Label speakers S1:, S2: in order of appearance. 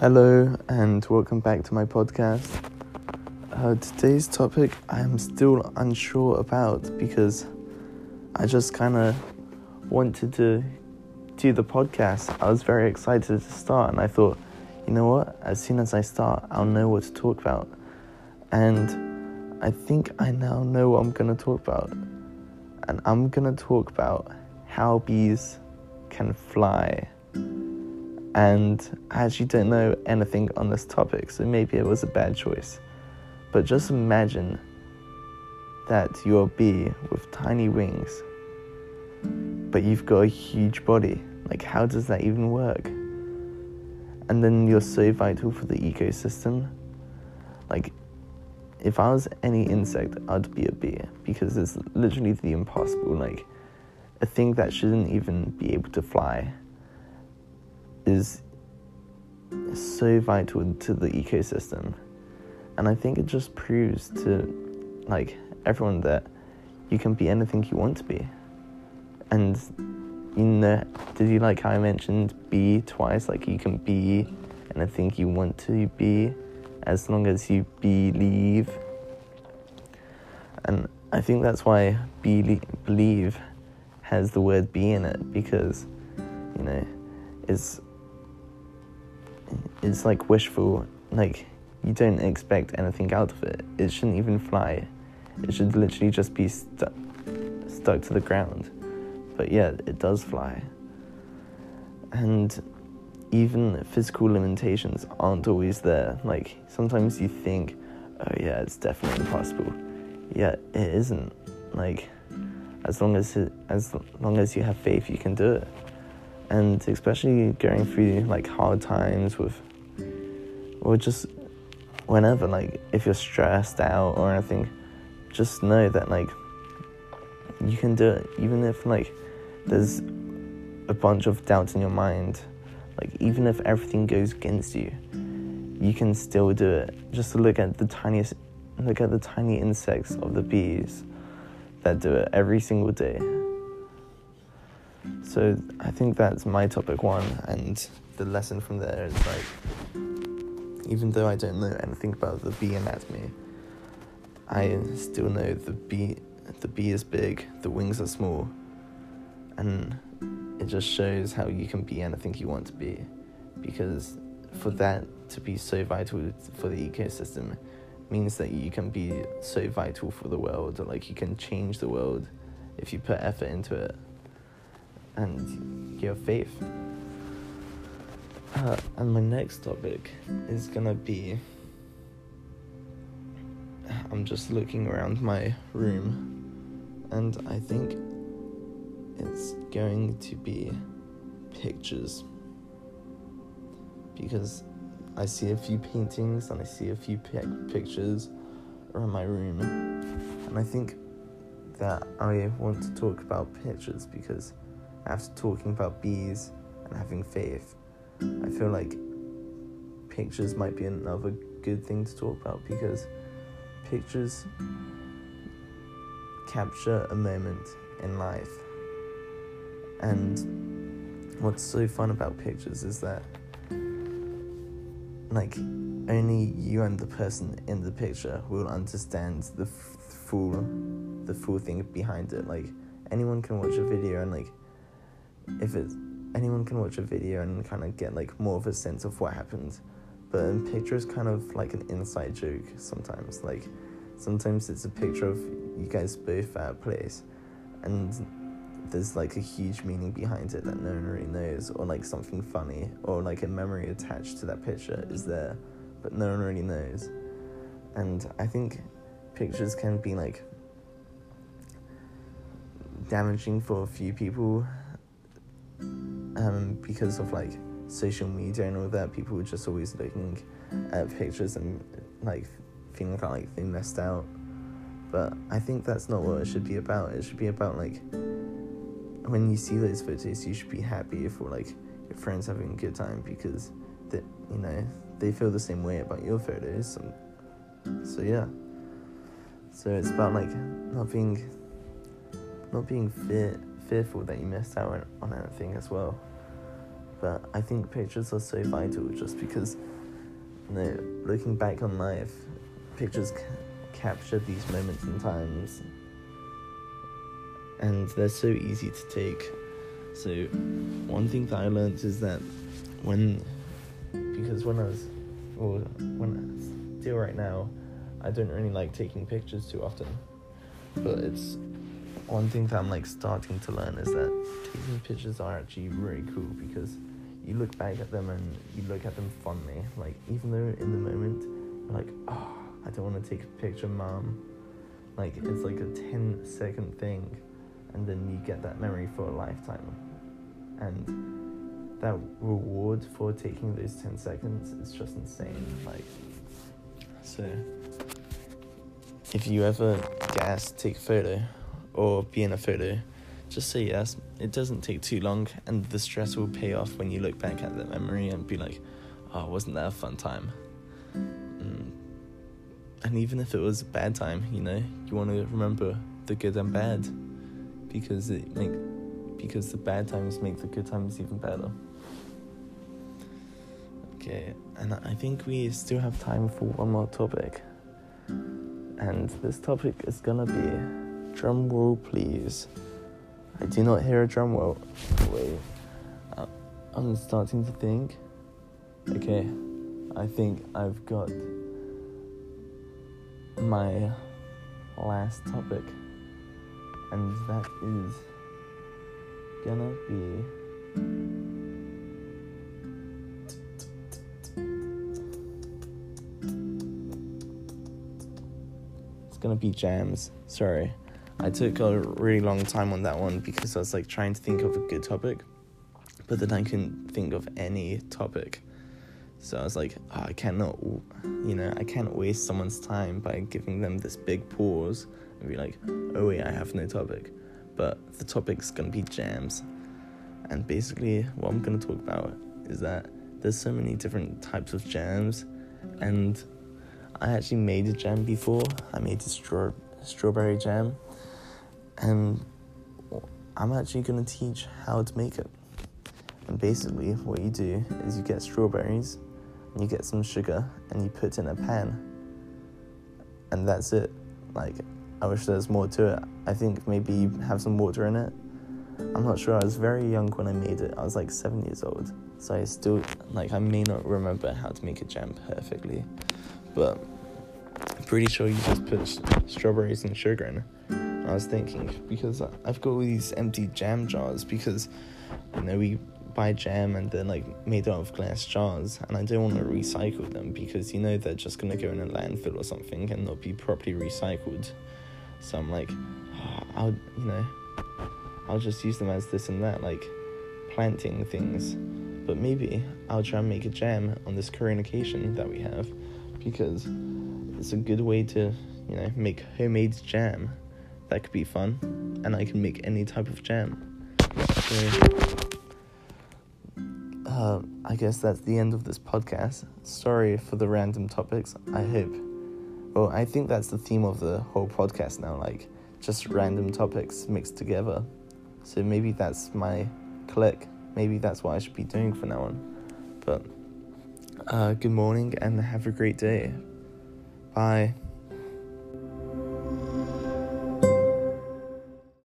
S1: Hello, and welcome back to my podcast. Uh, today's topic I am still unsure about because I just kind of wanted to do the podcast. I was very excited to start, and I thought, you know what? As soon as I start, I'll know what to talk about. And I think I now know what I'm going to talk about. And I'm going to talk about how bees can fly and I actually don't know anything on this topic, so maybe it was a bad choice. But just imagine that you're a bee with tiny wings, but you've got a huge body. Like, how does that even work? And then you're so vital for the ecosystem. Like, if I was any insect, I'd be a bee because it's literally the impossible. Like, a thing that shouldn't even be able to fly is so vital to the ecosystem. And I think it just proves to like everyone that you can be anything you want to be. And you know, did you like how I mentioned be twice? Like you can be anything you want to be as long as you believe. And I think that's why be- believe has the word be in it because, you know, it's it's like wishful. Like you don't expect anything out of it. It shouldn't even fly. It should literally just be stuck stuck to the ground. But yeah, it does fly. And even physical limitations aren't always there. Like sometimes you think, oh yeah, it's definitely impossible. Yeah, it isn't. Like as long as it, as long as you have faith, you can do it. And especially going through like hard times with or just whenever like if you're stressed out or anything just know that like you can do it. Even if like there's a bunch of doubts in your mind like even if everything goes against you you can still do it. Just look at the tiniest look at the tiny insects of the bees that do it every single day so i think that's my topic one and the lesson from there is like even though I don't know anything about the bee anatomy, I still know the bee the bee is big, the wings are small, and it just shows how you can be anything you want to be. Because for that to be so vital for the ecosystem means that you can be so vital for the world, like you can change the world if you put effort into it and you have faith. Uh, and my next topic is gonna be. I'm just looking around my room, and I think it's going to be pictures. Because I see a few paintings and I see a few pictures around my room, and I think that I want to talk about pictures because after talking about bees and having faith, I feel like pictures might be another good thing to talk about because pictures capture a moment in life. And what's so fun about pictures is that, like, only you and the person in the picture will understand the f- full, the full thing behind it. Like, anyone can watch a video and like, if it's anyone can watch a video and kind of get like more of a sense of what happened. But in is kind of like an inside joke sometimes. Like sometimes it's a picture of you guys both at a place and there's like a huge meaning behind it that no one really knows, or like something funny, or like a memory attached to that picture is there, but no one really knows. And I think pictures can be like damaging for a few people um, because of like social media and all that, people were just always looking at pictures and like feeling like they missed out. But I think that's not what it should be about. It should be about like when you see those photos, you should be happy for like your friends having a good time because that you know they feel the same way about your photos. So, so yeah. So it's about like not being not being fear, fearful that you missed out on anything as well but I think pictures are so vital just because, you know, looking back on life, pictures ca- capture these moments and times, and they're so easy to take. So, one thing that I learned is that when, because when I was, or when I still right now, I don't really like taking pictures too often, but it's one thing that I'm like starting to learn is that taking pictures are actually really cool because you look back at them and you look at them fondly. Like even though in the moment you're like, oh, I don't want to take a picture, mom. Like it's like a 10 second thing, and then you get that memory for a lifetime. And that reward for taking those 10 seconds is just insane. Like, so if you ever get asked to take a photo or be in a photo, just say yes. It doesn't take too long, and the stress will pay off when you look back at that memory and be like, oh, wasn't that a fun time? Mm. And even if it was a bad time, you know, you want to remember the good and bad because it make because the bad times make the good times even better. Okay, and I think we still have time for one more topic. And this topic is gonna be drum roll, please. I do not hear a drum roll. Wait, I'm starting to think. Okay, I think I've got my last topic, and that is gonna be. It's gonna be jams. Sorry. I took a really long time on that one because I was like trying to think of a good topic, but then I couldn't think of any topic. So I was like, oh, I cannot, you know, I can't waste someone's time by giving them this big pause and be like, oh wait, I have no topic. But the topic's gonna be jams. And basically, what I'm gonna talk about is that there's so many different types of jams, and I actually made a jam before. I made a straw- strawberry jam, and I'm actually gonna teach how to make it. And basically, what you do is you get strawberries, and you get some sugar, and you put in a pan, and that's it. Like, I wish there's more to it. I think maybe you have some water in it. I'm not sure. I was very young when I made it. I was like seven years old, so I still like I may not remember how to make a jam perfectly, but I'm pretty sure you just put strawberries and sugar in. I was thinking because I've got all these empty jam jars because you know we buy jam and they're like made out of glass jars and I don't want to recycle them because you know they're just gonna go in a landfill or something and not be properly recycled. So I'm like, oh, I'll you know, I'll just use them as this and that, like planting things. But maybe I'll try and make a jam on this current occasion that we have because it's a good way to, you know, make homemade jam. That could be fun, and I can make any type of jam. So, uh, I guess that's the end of this podcast. Sorry for the random topics. I hope. Well, I think that's the theme of the whole podcast now, like just random topics mixed together. So maybe that's my click. Maybe that's what I should be doing from now on. But uh, good morning and have a great day. Bye.